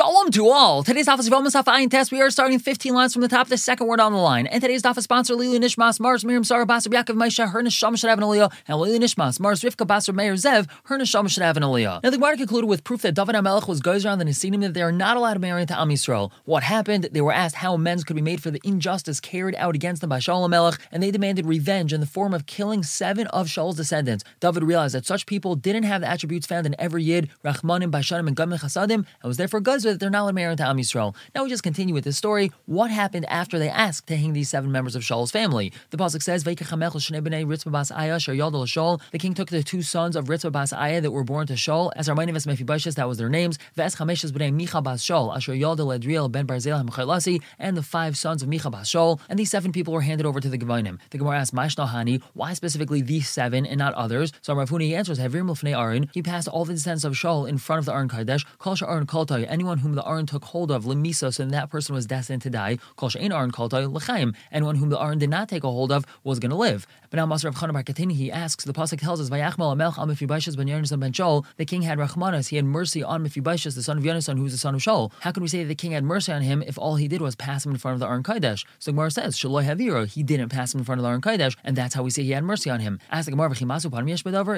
Shalom to all. Today's daf is Yevamos Ayin test. We are starting 15 lines from the top, the second word on the line. And today's daf is sponsored Lili Nishmas, Mars, Miriam, Sarah, Basar, Yaakov, Maisha, her Nisham should have an aliyah, and Lili Nishmas, Mars, Rivka, Basar, Meir, Zev, her Nisham should have an aliyah. Now the Gemara concluded with proof that David HaMelech was goes around the Nesinim that they are not allowed to marry into Am Yisrael. What happened? They were asked how amends could be made for the injustice carried out against them by Shaul HaMelech, and they demanded revenge in the form of killing seven of Shaul's descendants. David realized that such people didn't have the attributes found in every Yid, Rachmanim, Bashanim, and Gamim Chasadim, and was therefore goes that they're not allowed to Am Yisrael. Now we just continue with this story. What happened after they asked to hang these seven members of Shaul's family? The pasuk says, The king took the two sons of Ritzvah bas Aya that were born to Shaul, as Armanivis Mephibosheth, that was their names, Ves b'nei Micha bas Shaul, ben Barzel and the five sons of Micha bas Shaul, and these seven people were handed over to the Givonim. The Gemara asked, Mashna why specifically these seven and not others? So Rav Huni answers, Havir Milfnei Aaron, he passed all the descendants of Shaul in front of the Aron Kadesh, Kol Aaron Koltai, anyone whom the Aron took hold of, Lemisa, so that person was destined to die, Kol She'en Aron Koltai, L'chaim, anyone whom the Aron did not take a hold of was going to live. But now Master of Chanan Bar Katini, he asks, the Pasuk tells us, Vayachmal Amelch al Mephibosheth ben Yonasan ben Shaul, the king had Rachmanas, he had mercy on Mephibosheth, the son of Yonasan, who was the son of Shaul. How can we say that the king had mercy on him if all he did was pass him in front of the Aron Kadesh? So Gemara says, Shaloi Havira, he didn't pass him in front of the Aron Kadesh, and that's how we say he had mercy on him. Ask the Gemara,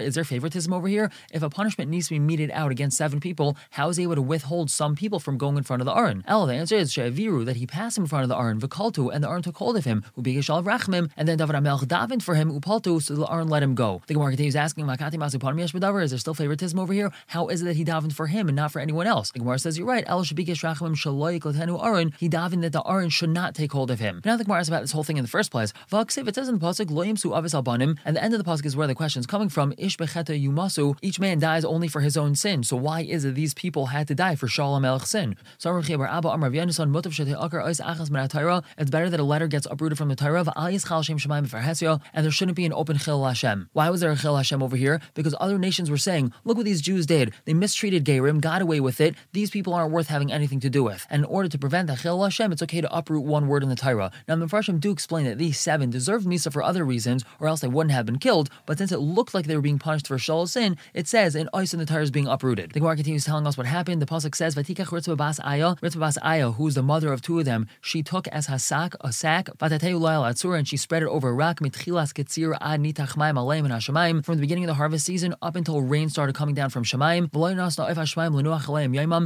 is there favoritism over here? If a punishment needs to be meted out against seven people, how is he able to withhold some people from going in front of the Aron? El, the answer is She'aviru, that he passed in front of the Aron, Vikaltu, and the Aron took hold of him, Ubigashal Rachmim, and then David Amelch davened for him, Upaltu, so the Aron let him go. The Gemara continues asking, Makati Masu Is there still favoritism over here? How is it that he davened for him and not for anyone else? The Gemara says, You're right, El Shabikish Rachmim Shaloik Latenu Aron, he davened that the Aron should not take hold of him. Now the Gemara is about this whole thing in the first place. Vaksiv, it says in the Pasuk, Loyim Su Avis Albanim, and the end of the Pasuk is where the question is coming from, Ish Yumasu, each man dies only for his own sin. So why is it these people had to die for Shalom It's better that a letter gets uprooted from the Torah, and there shouldn't be an open Chil Hashem. Why was there a Chil Hashem over here? Because other nations were saying, look what these Jews did. They mistreated Gerim, got away with it. These people aren't worth having anything to do with. And in order to prevent the Chil Hashem, it's okay to uproot one word in the Torah. Now, the Mepharshim do explain that these seven deserved Misa for other reasons, or else they wouldn't have been killed. But since it looked like they were being punished for Shaul's sin, it says in Ice in the Torah is being uprooted. The Gemara continues telling us what happened. The pasuk says, "Vatikach Ritzvah bas Aya, Ritzvah bas Aya, who's the mother of two of them, she took as hasak a sack, vatateu atzur, and she spread it over rock mitchilas ketzir ad nitach mayim aleim and hashemayim from the beginning of the harvest season up until rain started coming down from Shemayim.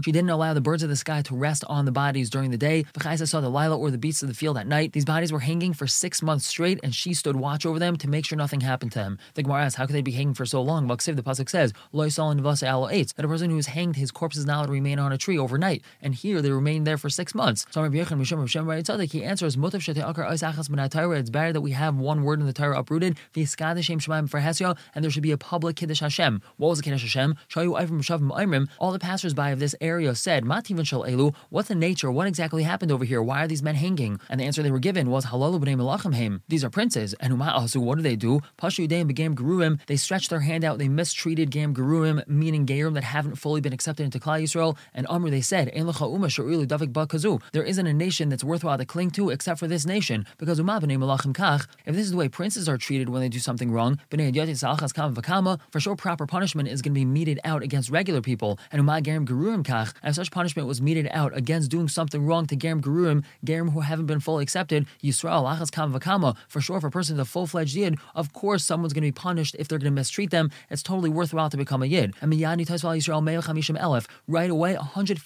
She didn't allow the birds of the sky to rest on the bodies during the day. V'chaisa saw the lila or the beasts of the field at night. These bodies were hanging for six months straight, and she stood watch over them to make sure nothing happened to them. The Gemara asks, how could they be hanging for so long? Vaksiv, the pasuk says, that a person who is hanged, his corpse is not allowed to remain on a tree overnight. And here they remain there for six months. So Rabbi Yechon Mishum Hashem Tzadik, he answers, It's better that we have one word in the Torah uprooted, for Hesio, and there should be a public Kiddush Hashem. What was the Kiddush Hashem? All the passersby of this area said, what's the nature? What exactly happened over here? Why are these men hanging? And the answer they were given was These are princes. And what do they do? They stretched their hand out. They mistreated Gam Geruim, meaning Gerim that haven't fully been accepted into Klal Yisrael. And Amr, they said, There isn't a nation that's worthwhile to cling to except for this nation. Because if this is the way princes are treated when they do something wrong, for sure proper punishment is going to be meted out against regular people. And if such punishment was meted out against doing something wrong to Gerim Geruim, Gerim who haven't been fully accepted, Yisrael, Achas Kam Vakama, for sure, if a person is a full fledged Yid, of course someone's going to be punished if they're going to mistreat them. It's totally worthwhile to become a Yid. And Yisrael Elef, right away,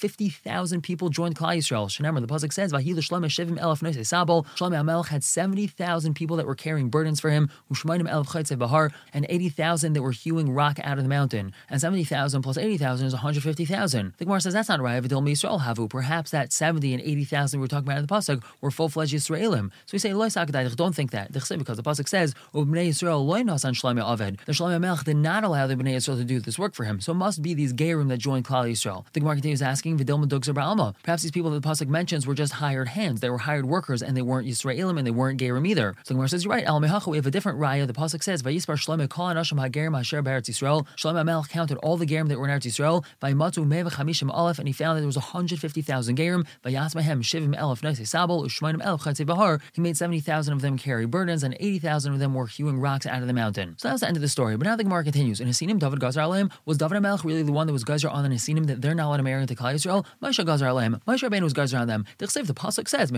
150,000 people joined Klal Yisrael. Remember, the Pasuk says, Vahil Shlema Shivim Elef Sabol, Shlomo Amelch had 70,000 people that were carrying burdens for him, Ushmainim Elef Bahar, and 80,000 that were hewing rock out of the mountain. And 70,000 plus 80,000 is 150,000. The Gemara says that's not right. Vidil Yisrael Havu. Perhaps that 70 and 80,000 we are talking about in the Pasuk were full fledged Yisraelim. So we say, don't think that. Because the Pasuk says, Yisrael Shlomo Aved. The Shlomo Melech did not allow the Bnei Yisrael to do this work for him. So it must be these Gerim that joined Klal Yisrael. The Gemara continues asking, Vidil Medugzer Ba'alma. Perhaps these people that the Pasuk mentions were just hired hands. They were hired workers and they weren't Yisraelim and they weren't Gerim either. So the Gemara says, you're right, Al we have a different raya. The Pasuk says, Vayispar Shlomo Kol Anashim HaGerim Asher Be'eretz Yisrael. Shlomo Melech counted all the Gerim that were in Eretz Yisrael. Vayimatu Meva Chamishim Aleph, and he found that there was 150,000 Gerim. Vayasmahem Shivim Elef Neise Sabal, Ushmanim Elef Chatze Bahar. He made 70,000 of them carry burdens and 80,000 of them were hewing rocks out of the mountain. So that was the end of the story. But now the Gemara continues. In Hasinim, David Gazer Aleim, was David Melech really the one that was Gazer on the Hasinim that they're not allowed to marry Klal Yisrael, Moshe Gazer Aleim. Moshe Rabbeinu was Gazer on them. The pasuk says,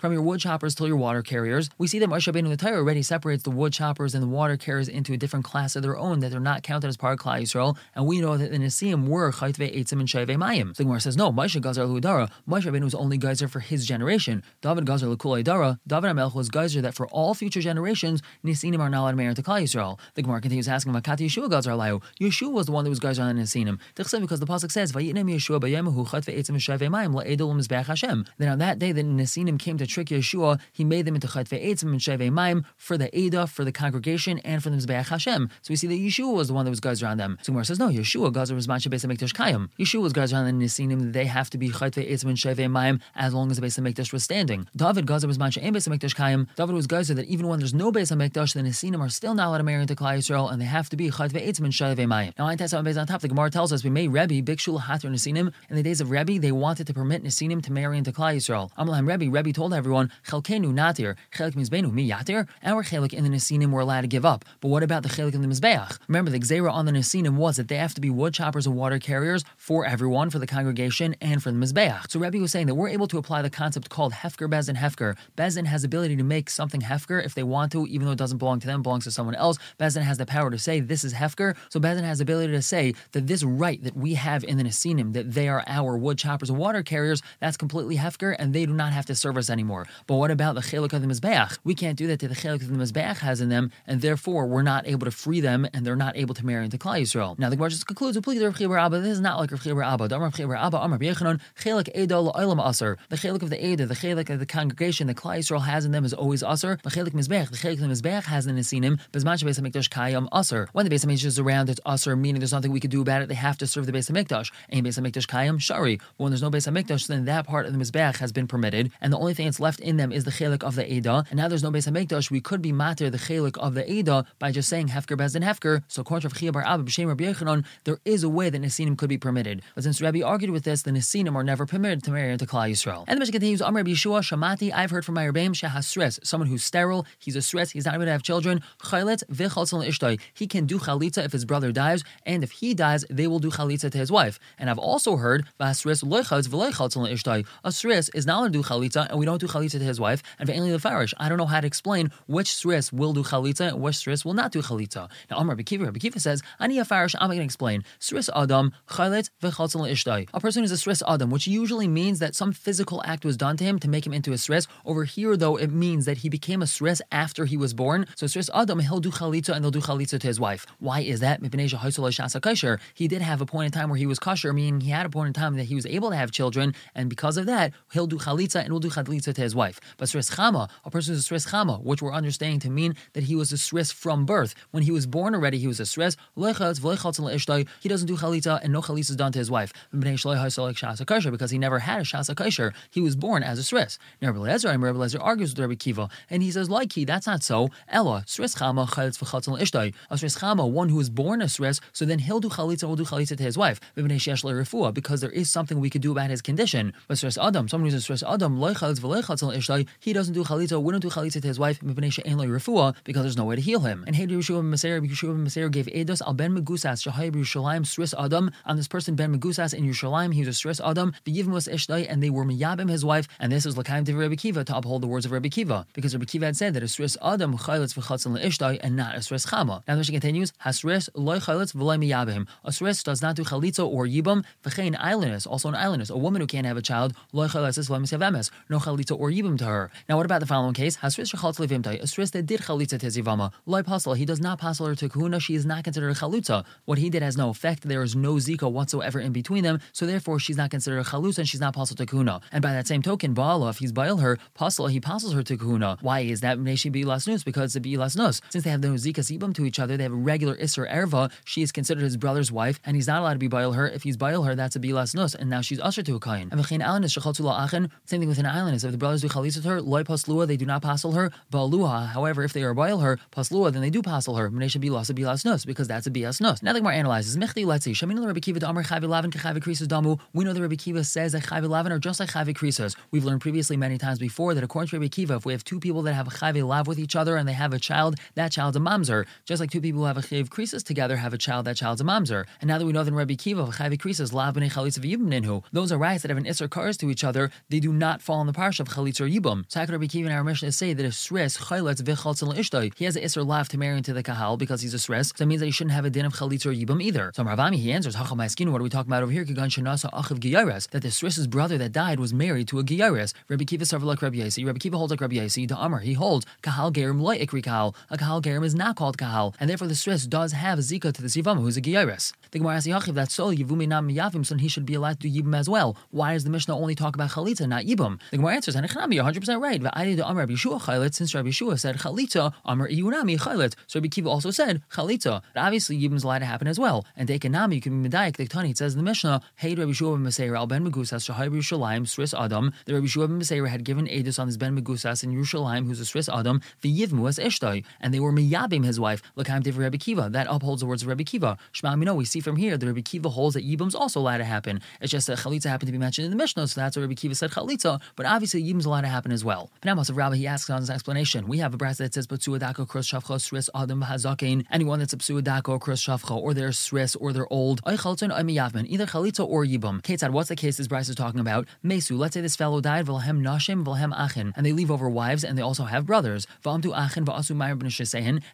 From your wood choppers till your water carriers. We see that Moshe Rabbeinu the Torah already separates the wood choppers and the water carriers into a different class of their own that they're not counted as part of Klal Yisrael. And we know that the Nisim were Chaytve Eitzim and Shayve Mayim. The Gemara says, no, Moshe Gazer Ludara. Moshe Rabbeinu was only Gazer for his generation. David Gazer Lekul Dara. David Amelch was Gazer that for all future generations, Nisinim are not allowed to Klal Yisrael. The Gemara continues asking, Makati Yeshua Gazer Alayu. Yeshua was the one that was Gazer on Nisinim. Because the pasuk says, Vayinim Yeshua Bayemahu Chaytve Eitzim and Shayve Mayim La'edol Mizbeach Hashem. Then on that day that Nisinim came to trick Yeshua, he made them into Chaytve Eitzim and Shayve Mayim for the Eda, for the congregation, and for the Mizbeach Hashem. So we see that Yeshua was the one that was Gazer on them. So Gemara says, no, Yeshua Gazer was Manche Beis Hamikdash Kayim. Yeshua was Gazer on the Nisinim. They have to be Chaytve Eitzim and Shayve Mayim as long as the Beis Hamikdash was standing. David Gazer was Manche and Beis Hamikdash Kayim. David was Gazer that even when there's no Beis Hamikdash, the Nisinim are still not allowed to marry into Klal Yisrael, and they have to be Chaytve Eitzim and Shayve Mayim. Now, on top. The Gemara tells us we made Rebbe Bikshul Hatter Nisinim. In the days of Rebbe, they wanted to permit Nisinim to marry into Klal Yisrael. Amalahem Rebbe, Rebbe told everyone, Chelkenu Natir, Chelik Mizbenu, mi Yatir. Our Chelik in the Nisinim were allowed to give up. But what about the Chelik in the Mizbeach? Remember, the Xera on the Nisinim was that they have to be wood choppers and water carriers for everyone, for the congregation, and for the Mizbeach. So Rebbe was saying that we're able to apply the concept called Hefker Bezin Hefker. Bezin has ability to make something Hefker if they want to, even though it doesn't belong to them, belongs to someone else. Bezin has the power to say this is Hefker. So Bezin has the ability to say that this right that we have in the Nisinim, that they are our wood choppers and water carriers, that's completely Hefker, and they do not have to serve us anymore. But what about the Chelik of the Mizbeach? We can't do that to the Chelik that the Mizbeach has in them, and therefore we're not able to free them, and they're not able to marry into Klal Yisrael. Now the Gemara just concludes, Abba, this is not like Rav Abba. Rav Abba, Amar Yechanon, Chelik Edo La'olam Aser. The Chelik of the Eda, the Chelik of the congregation that Klal Yisrael has in them is always Aser. The Chelik Mizbeach, the Chelik of the Mizbeach has in the Nesinim, Bezman Beis HaMikdash Kayam Aser. When the Beis HaMikdash is around, it's Aser, meaning there's nothing we could do about it. They have to serve the Beis HaMikdash. And Beis HaMikdash Kayam Shari. When there's no Beis HaMikdash, then that part of the Mizbeach has been permitted, and the only thing that's left in them is the Chelik of the Eda. And now there's no Beis HaMikdash, we could be matter the Chelik of the Eda by just saying Hefker Bezdin Hefker. So to Chia Bar Abba B'Shem Rabbi Yechanon, there is a way that Nesinim could be permitted. But since Rabbi argued with this, the Nesinim are never permitted to marry into Klal Yisrael. And the Mishnah continues, Amr Yeshua Shamati, I've heard from my Rebbeim Shahasres, someone who's sterile, he's a sris, he's not able to have children. Chaylet v'chaltzal ishtai. He can do chalitza if his brother dies, and if he dies, they will do chalitza to his wife. And I've also heard. A sris is not allowed to do chalitza, and we don't do chalitza to his wife. And v'enli the farish, I don't know how to explain which sris will do chalitza and which sris will not do chalitza. Now Amr Rabbi Kiva, Rabbi Kiva says, Ani farish, I'm going to explain. Sris adam chaylet v'chaltzal ishtai. A person is a sris adam, which usually means that some physical act was done to him to make him into a sris. Over here, though, it means that he became a sris after he was born. So sris adam, he'll do chalitza and they'll do chalitza to his wife. Why is that? He did have a point in time where he was kosher, meaning he had a point in time that he was able to have children, and because of that, he'll do chalitza and will do chalitza to his wife. But sris chama, a person is a chama, which we're understanding to mean that he was a sris from birth. When he was born already, he was a sris. He doesn't do chalitza, and no chalitza is done to his wife. Because he never had a shasa kosher, he was born as a sris. Now Rabbi Lezer, Rabbi Lezer argues with Rabbi Kiva, and he says, like he, that's not so. Ella, sris chama chalitz v'chatzel ishtay. A sris chama, one who is born a sris, so then he'll do chalitza, and will do chalitza to his wife. Because there is something we could do about his condition. But sris adam, someone who's a sris adam, he doesn't do chalitza, wouldn't do chalitza to his wife, because there's no way to heal him. And Hey Yeshua Meser, Yeshua Meser gave Eidos al Ben Megusas, Shahai Yerushalayim, Sris Adam, on this person Ben Megusas in Yerushalayim, he was a Sris Adam, the Ishtay, and they were Miyabim his wife, and this is Lakaim to Rabbi Kiva to uphold the words of Rabbi Kiva, because Rabbi Kiva had said that a Sris Adam Chayletz v'chatzin le'ishtay and not a Sris Chama. Now the continues, Hasris loy Miyabim. A Sris does not do Chalitza or Yibam, v'chein islandess, also an islandess, a woman who can't have a child, loy Chayletz is v'loy no Chalitza or Yibam to her. Now what about the following case? Hasris shechaltz a Sris that did Chalitza to Zivama, loy pasal, he does not pasal her to Kahuna, she is not considered a Chalutza. What he did has no effect, there is no Zika whatsoever in between them, so therefore she's not considered a Chalutza and she's not pasal to Kahuna. And by that same token, Baala, if he's Baal her, pasal, he passes her to Kahuna. Why is that? Because it's a. Since they have no Zika Zibam to each other, they have a regular Isser Erva, she is considered his brother's wife, and he's not allowed to be Baal her. If he's Baal her, that's a be Lasnus, and now she's usher to a Kain. And same thing with an island is if the brothers do Chalis with her, Loy Paslua, they do not passel her. Baaluha, however, if they are Baal her, Paslua, then they do passel her. Mnesha be Lasa be Lasnus, because that's a be Lasnus. Now the Gemara analyzes, Mechti Letzi, Shamin Rabbi Kiva Damar Chavi Lavin Kachavi Krisas Damu. We know that Rabbi Kiva says that Chavi Lavin are just like Chavi Krisas. We've learned previously many times before that according to Rabbi Kiva, if we have two people that have a Chavi Lav with each other and they have a child, that child's a mamzer. Just like two people who have a Chav Krisas together have a child, that child's a mamzer. And now that we know that Rabbi Kiva, b'nei chalitza. Those are rights that have an isser cars to each other. They do not fall in the parsha of chalitza or yibum. So how could Rabbi Kiva and our Mishnah say that if sris chayletz v'chaltzin l'ishtoi, he has an isser lav to marry into the kahal because he's a sris. So that means that he shouldn't have a din of chalitza or yibum either. So Ravami he answers hachal ma'askin. What are we talking about over here? Kigan shenasa achiv giyares. That the sris's brother that died was married to a giyares. Rabbi Kiva served like Rabbi Yasi. Rabbi Kiva holds like Rabbi Yasi. Amr he holds kahal gerim loy ikri kahal. A kahal gerim is not called kahal, and therefore the sris does have a zika to the sivama who's a giyares. The Gemara asks Yachiv that's so so he should be allowed to do yibum as well. Why does the Mishnah only talk about chalitza, not yibum? The Gemara answers, Hanechnami, you're 100 percent right. V'ayid Amr Rabbi Yeshua chaylet, since Rabbi Yeshua said chalitza, Amr iyunami chaylet. So Rabbi Kiva also said chalitza. Obviously yibum is allowed to happen as well. And dekanami, you can be medayik. The Tani it says in the Mishnah, Hey Rabbi Yeshua ben Meseir al ben Megusas shahai Yerushalayim Sris Adam. The Rabbi Yeshua ben Meseir had given Edus on his ben Megusas in Yerushalayim, who's a Sris Adam, v'yivmu as Ishtai, and they were miyabim his wife. L'kaim div Rabbi Kiva. That upholds the words of Rabbi Kiva. Shema we see from here the Rabbi Kiva holds that yibum's also allowed to happen. It's just that chalitza happened to be mentioned in the Mishnah, so that's why Rabbi Kiva said chalitza. But obviously yibum's allowed to happen as well. But now, Rabbi he asks on his explanation. We have a brass that says Batsu Adako Kros Shavcha Sris Adam Hazakein. Anyone that's a Psu Adako Kros Shavcha, or they're Sris, or they're old. Either chalitza or yibum. Ketzad, what's the case this brass is talking about? Mesu, let's say this fellow died, Vilhem Nashim, Vilhem Achin, and they leave over wives, and they also have brothers. V'amtu Achin, V'asu Maimer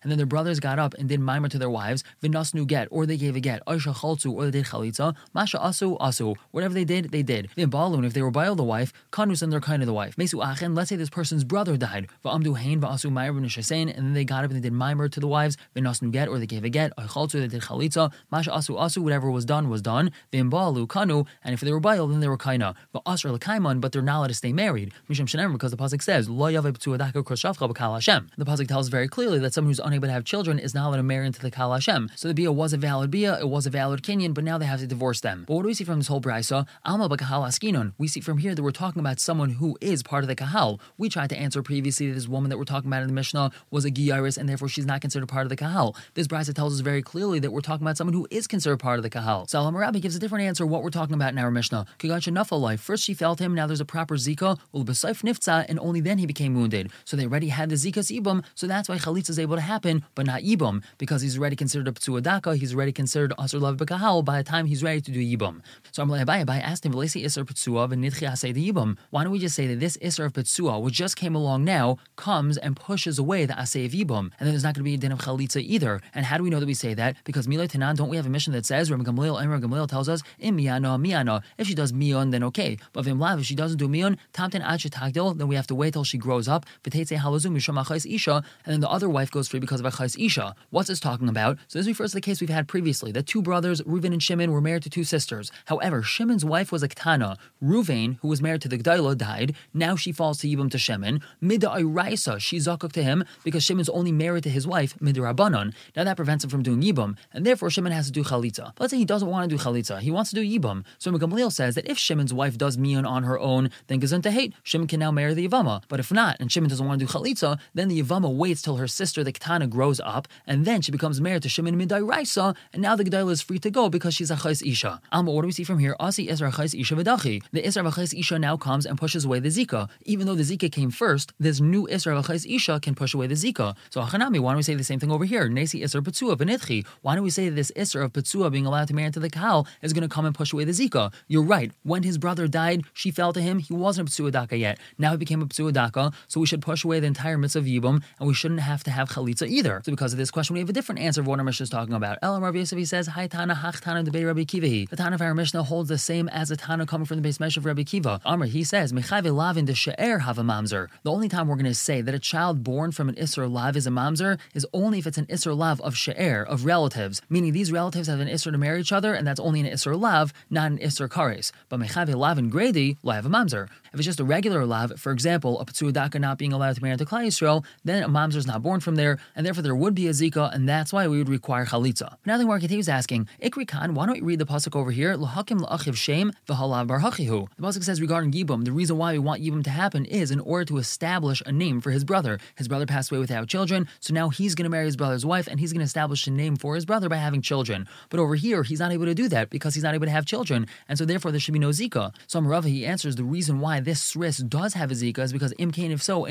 and then their brothers got up and did Maimer to their wives, V'nasnu get, or they gave a get, Aisha Chaltzu, or they did chalitza, Masha Asu Asu, whatever they did, they did. The Balun, if they were by the wife, Kanus and they're kind of the wife. Mesu achen. let's say this person's brother died, Va'amdu Hain, va'asu B'Neshesehin, and then they got up and they did Maimer to the wives, V'nasnu get, or they gave a get, Chaltzu, they did chalitza, Masha Asu Asu, whatever was done was done, V'imbalu Kanu, and if they were Baal, then they were Kaina. V'asr L'kaiman, but they're not allowed to stay married. Misham Shenem, because the Pasuk says, Lo Yaveh B'tu Adaka Kroshavcha B'Kal Hashem. The Pasuk tells very clearly that someone who's unable to have children is not allowed to marry into the Kal Hashem. So the Bia was a valid Bia, it was a valid Kenyan, but now they have to divorce them. But what do we see from this whole Brisa? Alma B'Kahal Askinon. We see from here that we're talking about someone who is part of the Kahal. We tried to answer previously that this woman that we're talking about in the Mishnah was a Giyaris, and therefore she's not considered part of the Kahal. This Brisa tells us very clearly that we're talking about someone who is considered part of the Kahal. So Rabbi gives a different answer what we're talking about in our Mishnah. Kigacha Nafal life. First she felt him, now there's a proper Zika, Ulbasayf Nifza, and only then he became wounded. So they already had the Zika's Ibum, so that's why Chalitza is able to happen, but not Ibum, because he's already considered a Ptsuadaka, he's already considered Asr Lav Bekahal by the time he's ready to do Ibum. So Amalei Abai Abai asked him, Asay the. Why don't we just say that this Isser of Ptsua, which just came along now, comes and pushes away the Asay of Ibum, and then there's not going to be a din of Chalitza either. And how do we know that we say that? Because Milay Tanan, don't we have a mission that says, Rabbi Gamliel, and Rabbi Gamliel tells us, in Miyana, Miyana. If she does Mion, then okay. But Vimlav, if she doesn't do Mion, Tamten Ad Tagdil, then we have to wait till she grows up. V'teitze Halazum Misham Achais Isha, and then the other wife goes free because of Achais Isha. What's this talking about? So this refers to the case we've had previously. The two brothers, Reuven and Shimon, were married to two sisters. However, Shimon's wife was a Ketana. Reuven, who was married to the Gdaila, died. Now she falls to Yibam to Shimon. Mida Iraisa, she zakuk to him because Shimon's only married to his wife, Midirabanon. Now that prevents him from doing Yibam, and therefore Shimon has to do Chalitza. But let's say he doesn't want to do Chalitza, he wants to do Yibam. So Gamliel says that if Shimon's wife does Mion on her own, then Gazun to hate, Shimon can now marry the Yavama. But if not, and Shimon doesn't want to do Chalitza, then the Yavama waits till her sister, the Ketana, grows up, and then she becomes married to Shimon Midai Raisa, and now the Gdaila is free to go because she's a Chais Isha. Alma, what do we see from here? Asi Isra Chais Isha Vidachi. The Isra Chais Isha now comes and pushes away the Zika. Even though the Zika came first, this new Isra Chais Isha can push away the Zika. So Achanami, why don't we say the same thing over here? Nesi Isra Petzua Benitchi. Why don't we say this Isra of Petzua being allowed to marry into the Kahal is going to come and push away the Zika? You're right. When his brother died, she fell to him. He wasn't a Ptsuadaka yet. Now he became a Ptsuadaka, so we should push away the entire mitzvah of Yibum, and we shouldn't have to have Chalitza either. So because of this question, we have a different answer of what our Mishnah is talking about. Elam Rabbi Yosef, he says, Hi Tana, Hach Tana, Debei Rabbi Kivahi. The Tana of our Mishnah holds the same as the Tana coming from the base mesh of Rabbi Kiva. Amr, he says, Mechayve Lavin de She'er have a mamzer. The only time we're going to say that a child born from an Isser Lav is a mamzer is only if it's an Isser Lav of She'er, of relatives, meaning these relatives have an Isser to marry each other, and that's only an Isser Lav, not an Isser Kares. But Mechayve Lavin Grady, Lav a mamzer. If it's just a regular Lav, for example, a Petsuadaka not being allowed to marry into Klai Yisrael, then a mamzer is not born from there, and therefore there would be a Zika, and that's why we would require Chalitza. Now the Gemara continues asking, Ikri Khan, why don't we read the pasuk over here? L'hakim la'achiv shem v'halav bar hachihu. The pasuk says regarding Yibum, the reason why we want Yibum to happen is in order to establish a name for his brother. His brother passed away without children, so now he's going to marry his brother's wife, and he's going to establish a name for his brother by having children. But over here, he's not able to do that because he's not able to have children, and so therefore there should be no Zika. So Rava he answers the reason why this sris does have a Zika is because imkain if so,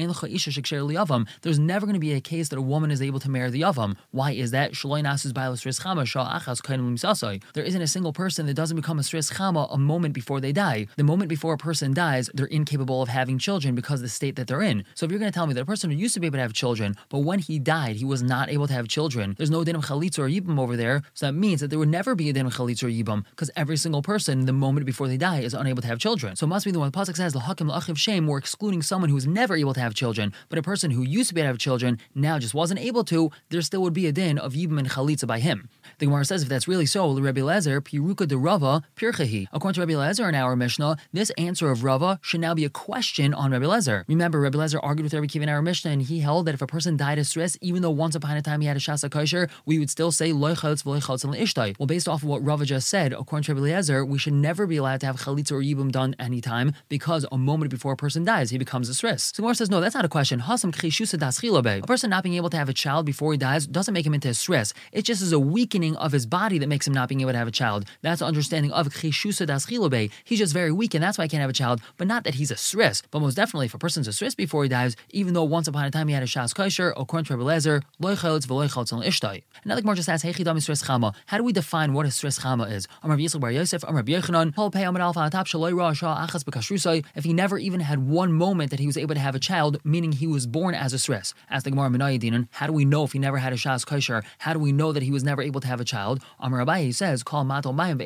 there's never going to be a case that a woman is able to marry the yavam. Why is that? There isn't isn't a single person that doesn't become a Sris Chama a moment before they die. The moment before a person dies, they're incapable of having children because of the state that they're in. So if you're going to tell me that a person who used to be able to have children, but when he died, he was not able to have children, there's no din of chalitza or yibum over there. So that means that there would never be a din of chalitza or yibum because every single person, the moment before they die, is unable to have children. So it must be the one the pasuk says, the "L'hakim la'achiv shame," we're excluding someone who's never able to have children, but a person who used to be able to have children now just wasn't able to. There still would be a din of yibum and chalitza by him. The Gemara says if that's really so, Rabbi Lezer, Piruka de Rava, Pirchahi. According to Rabbi Lezer in our Mishnah, this answer of Rava should now be a question on Rabbi Lezer. Remember, Rabbi Lezer argued with Rabbi Kiva in our Mishnah, and he held that if a person died of sris, even though once upon a time he had a shasa kosher, we would still say chalitz ishtai. Well, based off of what Rava just said, according to Rabbi Lezer, we should never be allowed to have chalitza or yibum done anytime because a moment before a person dies, he becomes a sris. So Gemara says, no, that's not a question. A person not being able to have a child before he dies doesn't make him into a sris. It just is a weakening of his body that makes him not being able to have a child. That's understanding of Chishusa das He's just very weak and that's why he can't have a child, but not that he's a sris. But most definitely, if a person's a sris before he dies, even though once upon a time he had a shas kosher, according to Rabbi Lezer, loichelitz v'loichelitz al ishtai. Another Gemara just asks, Hey sris chama. How do we define what a sris chama is? Amar Yisrael bar Yosef, Amar Yechanan, Paul Pei Amar Alpha Atap Shaloi Ra Shah Achas. If he never even had one moment that he was able to have a child, meaning he was born as a sris. Ask the Gemara Menayadinan, how do we know if he never had a shas kosher? How do we know that he was never able to have a child? Amar Abaye says, Call matal mayim.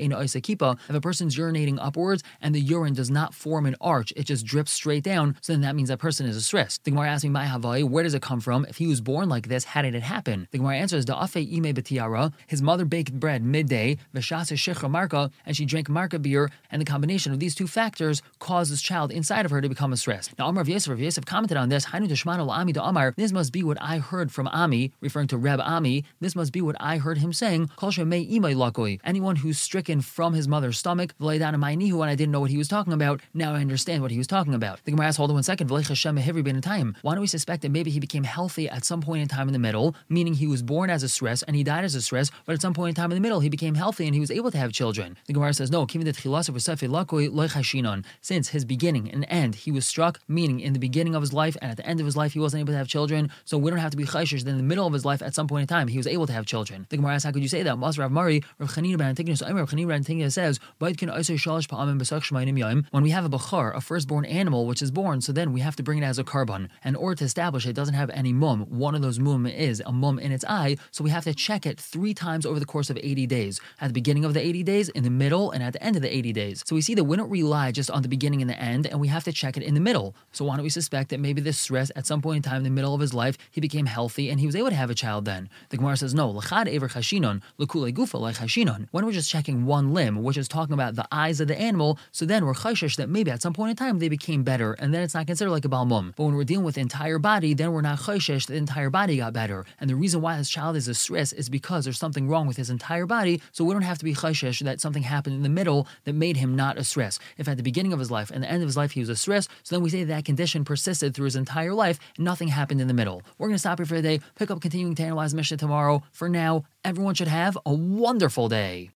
If a person's urinating upwards and the urine does not form an arch, it just drips straight down, so then that means that person is a sris. The Gemara asks me, My Havai, where does it come from? If he was born like this, how did it happen? The Gemara answers, Da'afe ime betiara. His mother baked bread midday, v'shasa shechra marka, and she drank marka beer, and the combination of these two factors caused this child inside of her to become a sris. Now, Amar of Yosef, commented on this, Hainu Amar, this must be what I heard from Ami, referring to Reb Ami, this must be what I heard him saying, Lakoi. Anyone who's stricken from his mother's stomach, when I didn't know what he was talking about, now I understand what he was talking about. The Gemara asks, hold on one second, why don't we suspect that maybe he became healthy at some point in time in the middle, meaning he was born as a sris and he died as a sris, but at some point in time in the middle, he became healthy and he was able to have children? The Gemara says, no, since his beginning and end, he was struck, meaning in the beginning of his life and at the end of his life, he wasn't able to have children, so we don't have to be chayshish that in the middle of his life, at some point in time, he was able to have children. The Gemara asks, how could you say that? Mas Rav Mari, Rav Chanina ben Antigonus, Rav Chanina ben Antigonus says, when we have a bachar, a firstborn animal which is born, so then we have to bring it as a korban. In order to establish it doesn't have any mum, one of those mum is a mum in its eye, so we have to check it three times over the course of 80 days. At the beginning of the 80 days, in the middle, and at the end of the 80 days. So we see that we don't rely just on the beginning and the end, and we have to check it in the middle. So why don't we suspect that maybe this sris at some point in time in the middle of his life, he became healthy and he was able to have a child then? The Gemara says, no, chashinon, l'kule gufa like chashinon. When we're just checking one limb, which is talking about the eyes of the animal, so then we're chayshish that maybe at some point in time they became better, and then it's not considered like a balmum. But when we're dealing with the entire body, then we're not chayshish the entire body got better. And the reason why this child is a sris is because there's something wrong with his entire body, so we don't have to be chayshish that something happened in the middle that made him not a sris. If at the beginning of his life and the end of his life he was a sris, so then we say that condition persisted through his entire life, and nothing happened in the middle. We're going to stop here for the day, pick up continuing to analyze Mishnah tomorrow. For now, everyone should have a wonderful day.